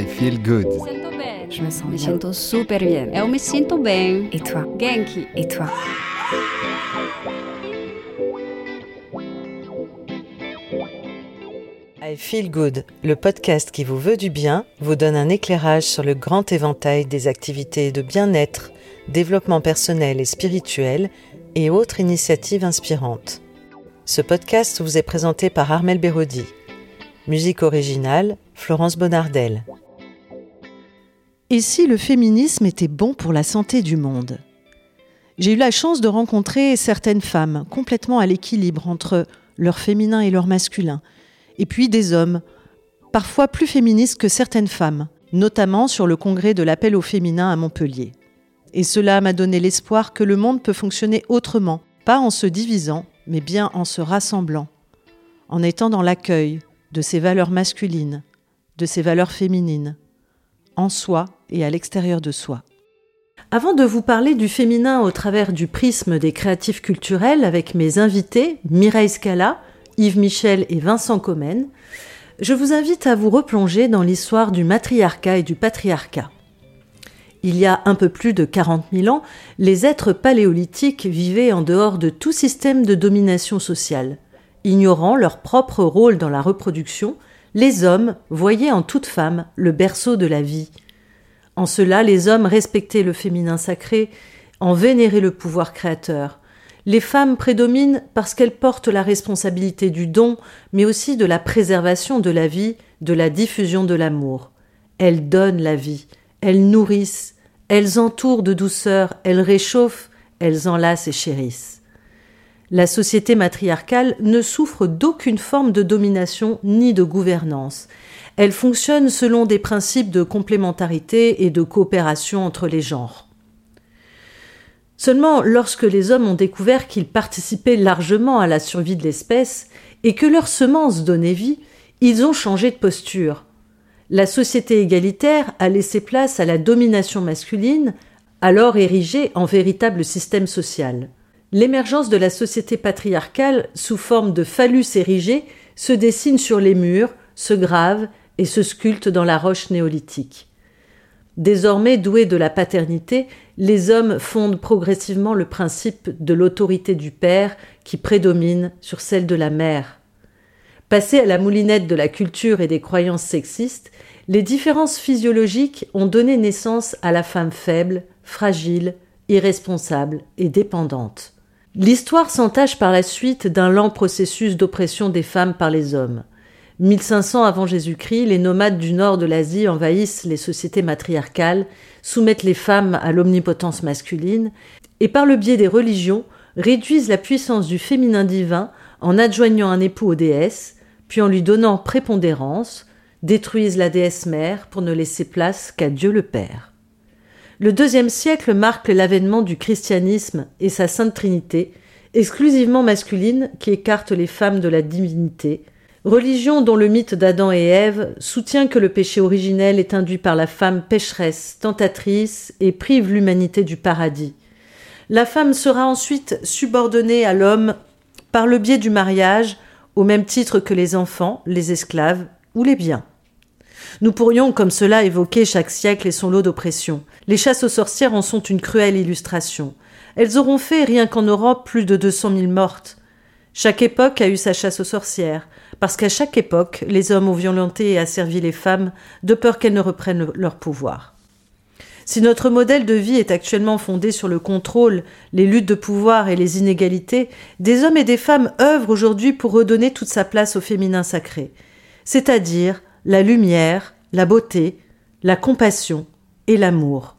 I feel good. Je me sens bien. super bien. Eu me sinto bem. Et toi Genki. Et toi I Feel Good, le podcast qui vous veut du bien, vous donne un éclairage sur le grand éventail des activités de bien-être, développement personnel et spirituel et autres initiatives inspirantes. Ce podcast vous est présenté par Armel Bérodi. Musique originale, Florence Bonardel. Et si le féminisme était bon pour la santé du monde? J'ai eu la chance de rencontrer certaines femmes complètement à l'équilibre entre leur féminin et leur masculin, et puis des hommes, parfois plus féministes que certaines femmes, notamment sur le congrès de l'appel au féminin à Montpellier. Et cela m'a donné l'espoir que le monde peut fonctionner autrement, pas en se divisant, mais bien en se rassemblant, en étant dans l'accueil de ses valeurs masculines, de ses valeurs féminines, en soi et à l'extérieur de soi. Avant de vous parler du féminin au travers du prisme des créatifs culturels avec mes invités, Mireille Scala, Yves Michel et Vincent Comène, je vous invite à vous replonger dans l'histoire du matriarcat et du patriarcat. Il y a un peu plus de 40 000 ans, les êtres paléolithiques vivaient en dehors de tout système de domination sociale. Ignorant leur propre rôle dans la reproduction, les hommes voyaient en toute femme le berceau de la vie. En cela, les hommes respectaient le féminin sacré, en vénéraient le pouvoir créateur. Les femmes prédominent parce qu'elles portent la responsabilité du don, mais aussi de la préservation de la vie, de la diffusion de l'amour. Elles donnent la vie, elles nourrissent, elles entourent de douceur, elles réchauffent, elles enlacent et chérissent. La société matriarcale ne souffre d'aucune forme de domination ni de gouvernance. Elle fonctionne selon des principes de complémentarité et de coopération entre les genres. Seulement, lorsque les hommes ont découvert qu'ils participaient largement à la survie de l'espèce et que leurs semences donnaient vie, ils ont changé de posture. La société égalitaire a laissé place à la domination masculine, alors érigée en véritable système social. L'émergence de la société patriarcale sous forme de phallus érigés se dessine sur les murs, se grave et se sculpte dans la roche néolithique. Désormais doués de la paternité, les hommes fondent progressivement le principe de l'autorité du père qui prédomine sur celle de la mère. Passés à la moulinette de la culture et des croyances sexistes, les différences physiologiques ont donné naissance à la femme faible, fragile, irresponsable et dépendante. L'histoire s'entache par la suite d'un lent processus d'oppression des femmes par les hommes. 1500 avant Jésus-Christ, les nomades du nord de l'Asie envahissent les sociétés matriarcales, soumettent les femmes à l'omnipotence masculine et par le biais des religions réduisent la puissance du féminin divin en adjoignant un époux aux déesses, puis en lui donnant prépondérance, détruisent la déesse mère pour ne laisser place qu'à Dieu le Père. Le deuxième siècle marque l'avènement du christianisme et sa sainte Trinité, exclusivement masculine qui écarte les femmes de la divinité, religion dont le mythe d'Adam et Ève soutient que le péché originel est induit par la femme pécheresse, tentatrice et prive l'humanité du paradis. La femme sera ensuite subordonnée à l'homme par le biais du mariage, au même titre que les enfants, les esclaves ou les biens. Nous pourrions, comme cela, évoquer chaque siècle et son lot d'oppression. Les chasses aux sorcières en sont une cruelle illustration. Elles auront fait, rien qu'en Europe, plus de 200 000 mortes. Chaque époque a eu sa chasse aux sorcières, parce qu'à chaque époque, les hommes ont violenté et asservi les femmes de peur qu'elles ne reprennent leur pouvoir. Si notre modèle de vie est actuellement fondé sur le contrôle, les luttes de pouvoir et les inégalités, des hommes et des femmes œuvrent aujourd'hui pour redonner toute sa place au féminin sacré, c'est-à-dire la lumière, la beauté, la compassion et l'amour.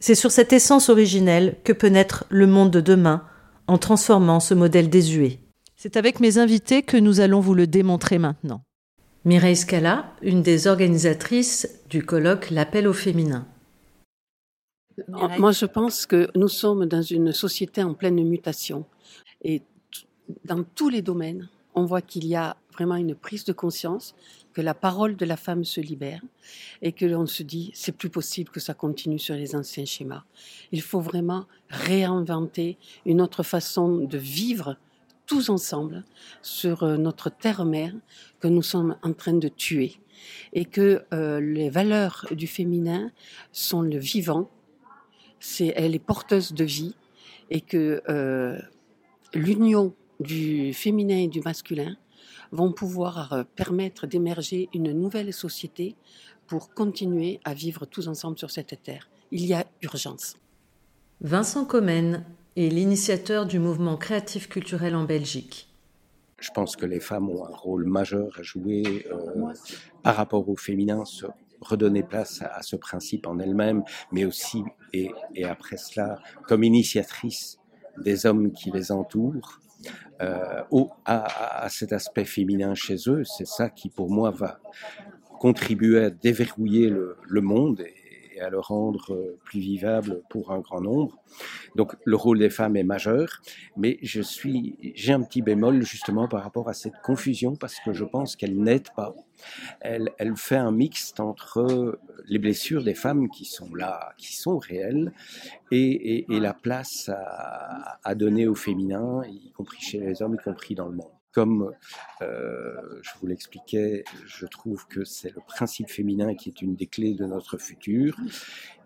C'est sur cette essence originelle que peut naître le monde de demain en transformant ce modèle désuet. C'est avec mes invités que nous allons vous le démontrer maintenant. Mireille Scala, une des organisatrices du colloque L'appel au féminin. Moi, je pense que nous sommes dans une société en pleine mutation. Et dans tous les domaines, on voit qu'il y a vraiment une prise de conscience, que la parole de la femme se libère et que l'on se dit, c'est plus possible que ça continue sur les anciens schémas. Il faut vraiment réinventer une autre façon de vivre tous ensemble sur euh, notre terre-mère que nous sommes en train de tuer. et que euh, les valeurs du féminin sont le vivant, c'est elle est porteuse de vie et que euh, l'union du féminin et du masculin vont pouvoir permettre d'émerger une nouvelle société pour continuer à vivre tous ensemble sur cette terre. Il y a urgence. Vincent Comène est l'initiateur du mouvement créatif culturel en Belgique. Je pense que les femmes ont un rôle majeur à jouer euh, par rapport au féminin, se redonner place à, ce principe en elle-même, mais aussi, et, et, après cela, comme initiatrice des hommes qui les entourent, euh, au, à, à, cet aspect féminin chez eux. C'est ça qui, pour moi, va contribuer à déverrouiller le, le monde et à le rendre euh, plus vivable pour un grand nombre. Donc le rôle des femmes est majeur, mais je suis, j'ai un petit bémol justement par rapport à cette confusion parce que je pense qu'elle n'aide pas. Elle, elle fait un mixte entre les blessures des femmes qui sont là, qui sont réelles, et, et, et la place à, à donner au féminin, y compris chez les hommes, y compris dans le monde comme euh, je vous l'expliquais, je trouve que c'est le principe féminin qui est une des clés de notre futur.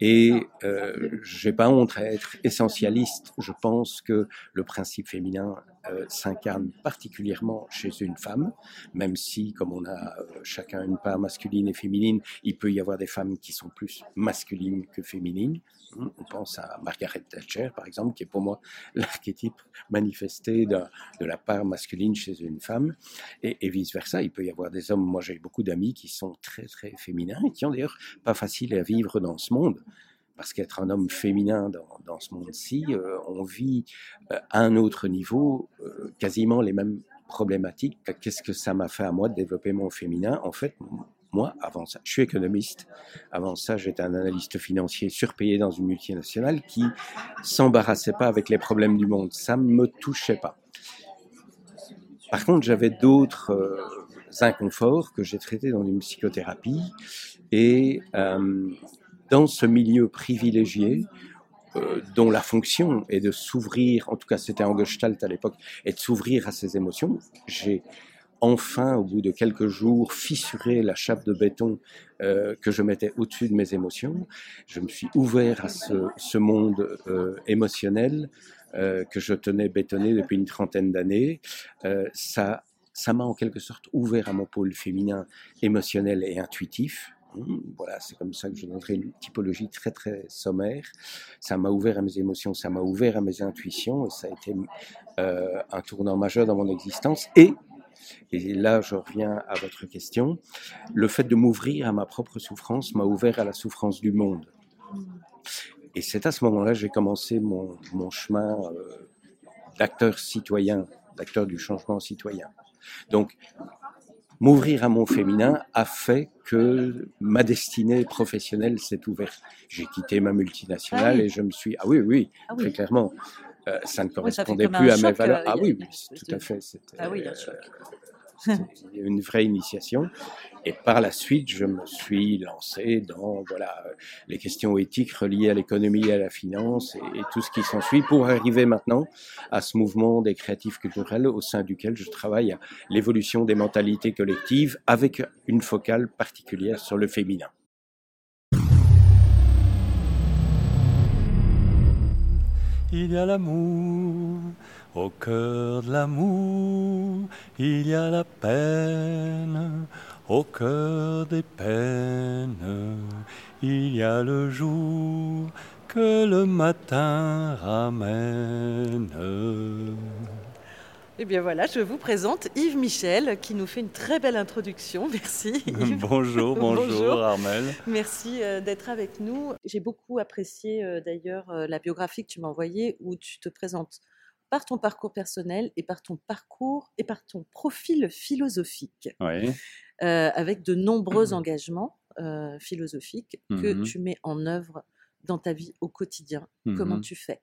Et euh, j'ai pas honte à être essentialiste. Je pense que le principe féminin euh, s'incarne particulièrement chez une femme, même si, comme on a euh, chacun une part masculine et féminine, il peut y avoir des femmes qui sont plus masculines que féminines. Hum, on pense à Margaret Thatcher, par exemple, qui est pour moi l'archétype manifesté de, de, la part masculine chez une femme, et, et vice-versa. Il peut y avoir des hommes, moi j'ai beaucoup d'amis qui sont très très féminins, et qui ont d'ailleurs pas facile à vivre dans ce monde parce qu'être un homme féminin dans, ce monde-ci, euh, on vit euh, à un autre niveau euh, quasiment les mêmes problématiques. Qu'est-ce que ça m'a fait à moi de développer mon féminin? En fait, moi, avant ça, je suis économiste. Avant ça, j'étais un analyste financier surpayé dans une multinationale qui s'embarrassait pas avec les problèmes du monde. Ça me touchait pas. Par contre, j'avais d'autres inconforts que j'ai traités dans une psychothérapie et dans ce milieu privilégié, euh, dont la fonction est de s'ouvrir, en tout cas c'était en Gestalt à l'époque, et de s'ouvrir à ses émotions, j'ai enfin, au bout de quelques jours, fissuré la chape de béton euh, que je mettais au-dessus de mes émotions. Je me suis ouvert à ce, monde euh, émotionnel que je tenais bétonné depuis une trentaine d'années. Ça ça m'a en quelque sorte ouvert à mon pôle féminin émotionnel et intuitif. Hum, voilà, c'est comme ça que je donnerai une typologie très très sommaire. Ça m'a ouvert à mes émotions, ça m'a ouvert à mes intuitions, et ça a été euh, un tournant majeur dans mon existence. Et, et là je reviens à votre question, le fait de m'ouvrir à ma propre souffrance m'a ouvert à la souffrance du monde. Et c'est à ce moment-là que j'ai commencé mon, mon chemin euh, d'acteur citoyen, d'acteur du changement citoyen. Donc, m'ouvrir à mon féminin a fait que ma destinée professionnelle s'est ouverte. J'ai quitté ma multinationale ah oui. et je me suis... Ah oui, oui, ah oui. très clairement. Euh, ça ne correspondait oui, ça plus à mes valeurs. Euh, ah oui, tout à fait. Ah oui, bien sûr. Une vraie initiation. Et par la suite, je me suis lancé dans voilà les questions éthiques reliées à l'économie et à la finance et, et tout ce qui s'ensuit pour arriver maintenant à ce mouvement des créatifs culturels au sein duquel je travaille à l'évolution des mentalités collectives avec une focale particulière sur le féminin. Il y a l'amour au cœur de l'amour, il y a la peine. Au cœur des peines, il y a le jour que le matin ramène. Eh bien voilà, je vous présente Yves Michel qui nous fait une très belle introduction. Merci. Yves. bonjour, bonjour, bonjour, Armel. Merci euh, d'être avec nous. J'ai beaucoup apprécié euh, d'ailleurs euh, la biographie que tu m'as envoyée où tu te présentes par ton parcours personnel et par ton parcours et par ton profil philosophique. Euh, avec de nombreux engagements euh, philosophiques mmh. que tu mets en œuvre dans ta vie au quotidien. Mmh. Comment tu fais?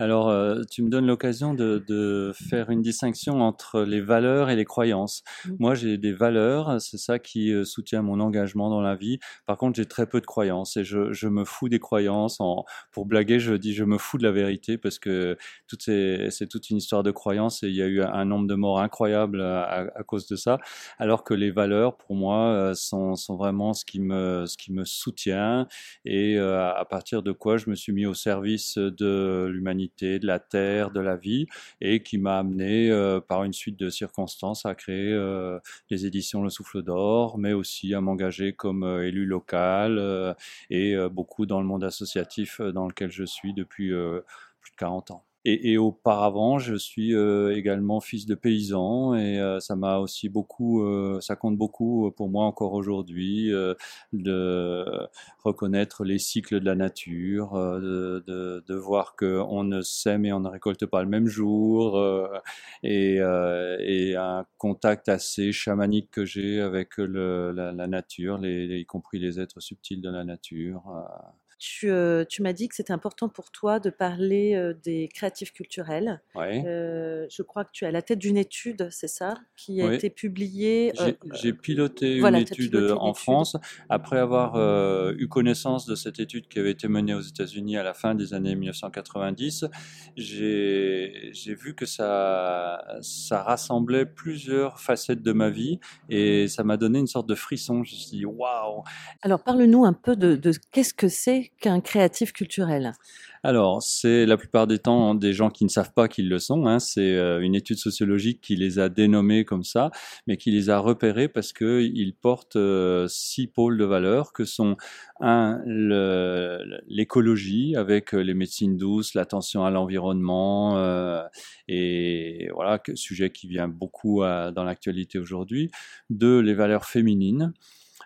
Alors, euh, tu me donnes l'occasion de, de, faire une distinction entre les valeurs et les croyances. Mmh. Moi, j'ai des valeurs, c'est ça qui euh, soutient mon engagement dans la vie. Par contre, j'ai très peu de croyances et je, je me fous des croyances. En, pour blaguer, je dis je me fous de la vérité parce que c'est toute une histoire de croyances et il y a eu un nombre de morts incroyable à, à cause de ça. Alors que les valeurs, pour moi, euh, sont, sont vraiment ce qui me, ce qui me soutient et à partir de quoi je me suis mis au service de l'humanité de la terre, de la vie, et qui m'a amené euh, par une suite de circonstances à créer euh, les éditions Le Souffle d'Or, mais aussi à m'engager comme euh, élu local et beaucoup dans le monde associatif dans lequel je suis depuis plus de 40 ans. Et, auparavant, je suis euh, également fils de paysan et euh, ça m'a aussi beaucoup, euh, ça compte beaucoup pour moi encore aujourd'hui de reconnaître les cycles de la nature, de, de, de, voir qu'on ne sème et on ne récolte pas le même jour et, et, un contact assez chamanique que j'ai avec le, la, la, nature, les, y compris les êtres subtils de la nature. Tu, euh, tu m'as dit que c'était important pour toi de parler euh, des créatifs culturels. Euh, je crois que tu es à la tête d'une étude, c'est ça, qui a été publiée. J'ai piloté une étude en France après avoir eu connaissance de cette étude qui avait été menée aux États-Unis à la fin des années 1990. J'ai vu que ça, ça rassemblait plusieurs facettes de ma vie et ça m'a donné une sorte de frisson. Je me suis dit waouh. Alors parle-nous un peu de, de qu'est-ce que c'est qu'un créatif culturel alors, c'est la plupart des temps des gens qui ne savent pas qu'ils le sont. Hein. C'est euh, une étude sociologique qui les a dénommés comme ça, mais qui les a repérés parce qu'ils portent euh, six pôles de valeur que sont un l'écologie avec euh, les médecines douces, l'attention à l'environnement et voilà sujet qui vient beaucoup dans l'actualité aujourd'hui. Deux, les valeurs féminines.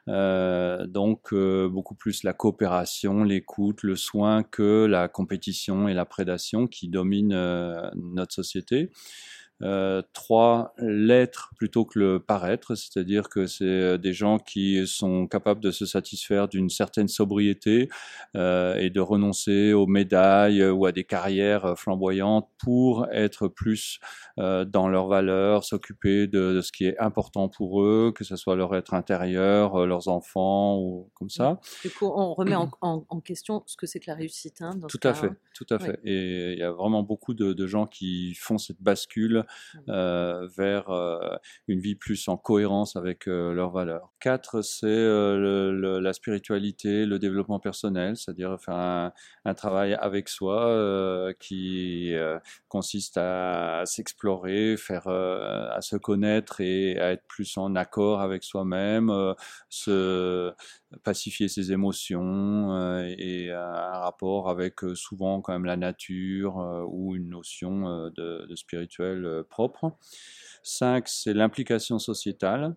Euh, donc euh, beaucoup plus la coopération, l'écoute, le soin que la compétition et la prédation qui dominent euh, notre société. Euh, trois, l'être plutôt que le paraître, c'est-à-dire que c'est euh, des gens qui sont capables de se satisfaire d'une certaine sobriété euh, et de renoncer aux médailles ou à des carrières flamboyantes pour être plus euh, dans leurs valeurs, s'occuper de, de, ce qui est important pour eux, que ce soit leur être intérieur, euh, leurs enfants ou comme ça. Du coup, on remet en, en, en question ce que c'est que la réussite. Hein, dans tout à fait, tout à fait. Et il y a vraiment beaucoup de, de gens qui font cette bascule euh, vers euh, une vie plus en cohérence avec euh, leurs valeurs. Quatre, c'est le, la spiritualité, le développement personnel, c'est-à-dire faire un, travail avec soi qui consiste à, s'explorer, à se connaître et à être plus en accord avec soi-même, se pacifier ses émotions euh, et un rapport avec euh, souvent quand même la nature euh, ou une notion de, de spirituel propre. Cinq, c'est l'implication sociétale.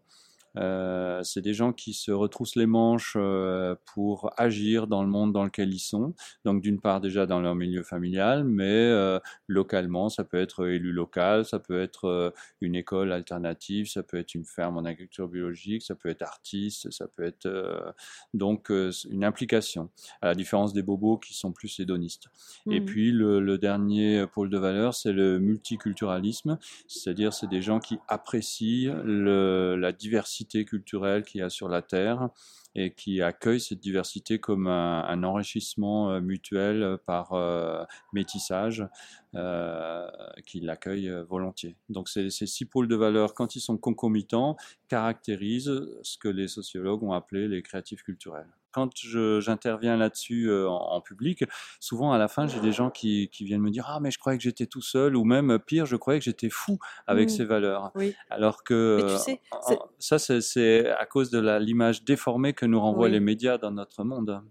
Euh, c'est des gens qui se retroussent les manches euh, pour agir dans le monde dans lequel ils sont. Donc d'une part déjà dans leur milieu familial, mais euh, localement, ça peut être élu local, ça peut être une école alternative, ça peut être une ferme en agriculture biologique, ça peut être artiste, ça peut être donc une implication, à la différence des bobos qui sont plus hédonistes. Et mmh. puis le, le, dernier pôle de valeur, c'est le multiculturalisme, c'est-à-dire c'est des gens qui apprécient le, la diversité culturelle qu'il y a sur la Terre et qui accueille cette diversité comme un, enrichissement euh, mutuel euh, par euh, métissage, qui l'accueille volontiers. Donc ces, ces, six pôles de valeur, quand ils sont concomitants, caractérisent ce que les sociologues ont appelé les créatifs culturels quand j'interviens là-dessus euh, en, public, souvent à la fin, j'ai des gens qui, qui, viennent me dire Ah, mais je croyais que j'étais tout seul, ou même pire, je croyais que j'étais fou avec mmh. ces valeurs. Oui. Alors que tu sais, ça, c'est à cause de l'image déformée que nous renvoient les médias dans notre monde.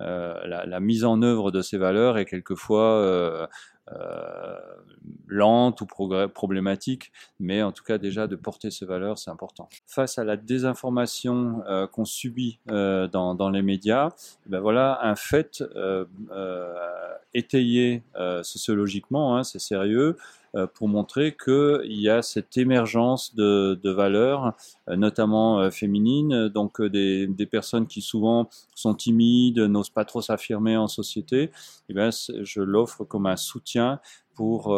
Euh, la, la, mise en œuvre de ces valeurs est quelquefois euh, euh, lente ou problématique, mais en tout cas déjà de porter ces valeurs, c'est important. Face à la désinformation euh, qu'on subit euh, dans, dans, les médias, ben voilà un fait euh, euh, étayé sociologiquement, hein, c'est sérieux, pour montrer qu'il y a cette émergence de, de valeurs, notamment féminines, donc des, des, personnes qui souvent sont timides, n'osent pas trop s'affirmer en société. Eh bien, je l'offre comme un soutien pour,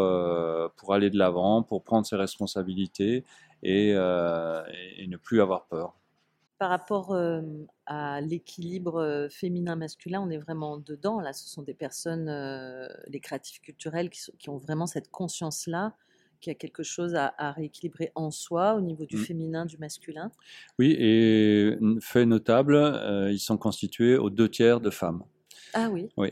pour aller de l'avant, pour prendre ses responsabilités et, et ne plus avoir peur par rapport à l'équilibre féminin-masculin, on est vraiment dedans. Là, ce sont des personnes, les créatifs culturels, qui, ont vraiment cette conscience-là, qu'il y a quelque chose à, rééquilibrer en soi au niveau du mmh. féminin, du masculin. Oui, et fait notable, ils sont constitués aux deux tiers de femmes. Ah oui. Oui,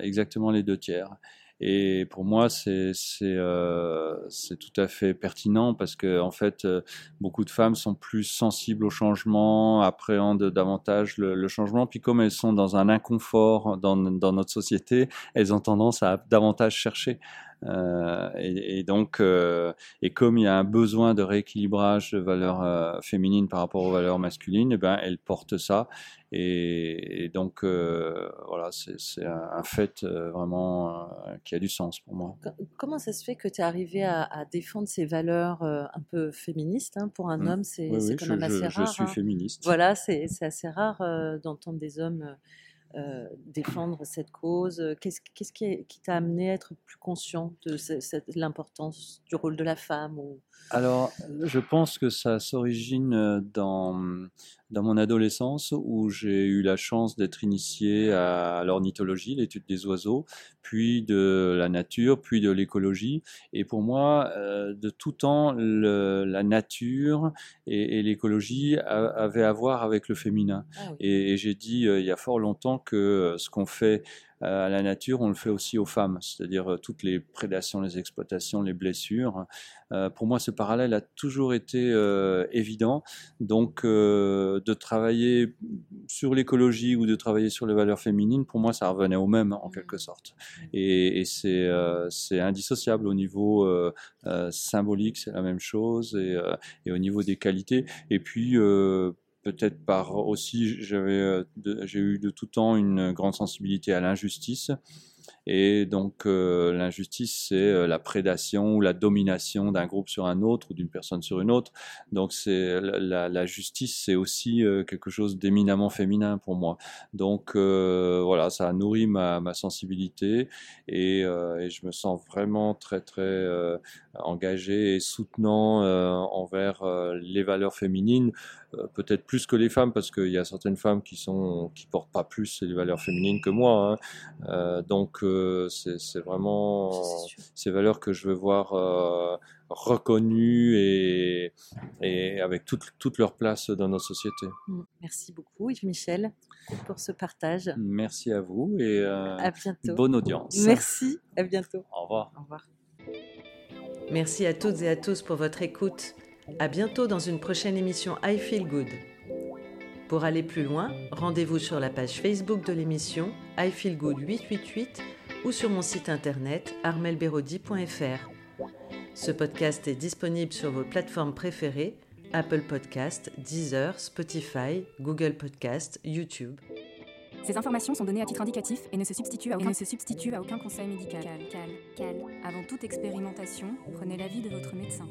exactement les deux tiers. Et pour moi, c'est euh, tout à fait pertinent parce que en fait, euh, beaucoup de femmes sont plus sensibles au changement, appréhendent davantage le, le, changement. Puis comme elles sont dans un inconfort dans, dans notre société, elles ont tendance à davantage chercher. Euh, et, et, donc, euh, et comme il y a un besoin de rééquilibrage de valeurs euh, féminines par rapport aux valeurs masculines, eh ben, elle porte ça. Et, et donc, voilà, c'est un, fait vraiment qui a du sens pour moi. Comment ça se fait que tu es arrivé à, à, défendre ces valeurs un peu féministes hein, Pour un mmh. homme, c'est oui, quand même assez je, rare. Je suis hein. féministe. Voilà, c'est assez rare d'entendre des hommes euh, défendre cette cause Qu'est-ce qui t'a amené à être plus conscient de l'importance du rôle de la femme. Alors, je pense que ça s'origine dans, dans mon adolescence où j'ai eu la chance d'être initié à l'ornithologie, l'étude des oiseaux, puis de la nature, puis de l'écologie. Et pour moi, euh, de tout temps, le, la nature et, et l'écologie avaient à voir avec le féminin. Ah oui. Et, et j'ai dit euh, il y a fort longtemps que ce qu'on fait euh, à la nature, on le fait aussi aux femmes, c'est-à-dire euh, toutes les prédations, les exploitations, les blessures. Euh, pour moi, ce parallèle a toujours été euh, évident. Donc, euh, de travailler sur l'écologie ou de travailler sur les valeurs féminines, pour moi, ça revenait au même en quelque sorte. Et, c'est indissociable au niveau symbolique, c'est la même chose, et, et, au niveau des qualités. Et puis peut-être par aussi, j'avais, euh, j'ai eu de tout temps une grande sensibilité à l'injustice. Et donc euh, l'injustice, c'est euh, la prédation ou la domination d'un groupe sur un autre ou d'une personne sur une autre. Donc c'est la, la, justice, c'est aussi euh, quelque chose d'éminemment féminin pour moi. Donc euh, voilà, ça a nourri ma, ma sensibilité et, euh, et, je me sens vraiment très très euh, engagé et soutenant envers les valeurs féminines peut-être plus que les femmes parce qu'il y a certaines femmes qui sont qui portent pas plus les valeurs féminines que moi hein. euh, donc euh, c'est vraiment ces valeurs que je veux voir euh, reconnues et, et avec toute, toute leur place dans nos sociétés. Mmh. Merci beaucoup Yves Michel pour ce partage. Merci à vous et à bientôt. bonne audience. Merci, à bientôt. Au revoir. Au revoir. Merci à toutes et à tous pour votre écoute. À bientôt dans une prochaine émission I Feel Good. Pour aller plus loin, rendez-vous sur la page Facebook de l'émission I Feel Good 888 ou sur mon site internet armelberodi.fr. Ce podcast est disponible sur vos plateformes préférées Apple Podcast, Deezer, Spotify, Google Podcast, YouTube. Ces informations sont données à titre indicatif et ne se substituent à aucun, se substituent à aucun conseil médical. Cal, cal, cal. Avant toute expérimentation, prenez l'avis de votre médecin.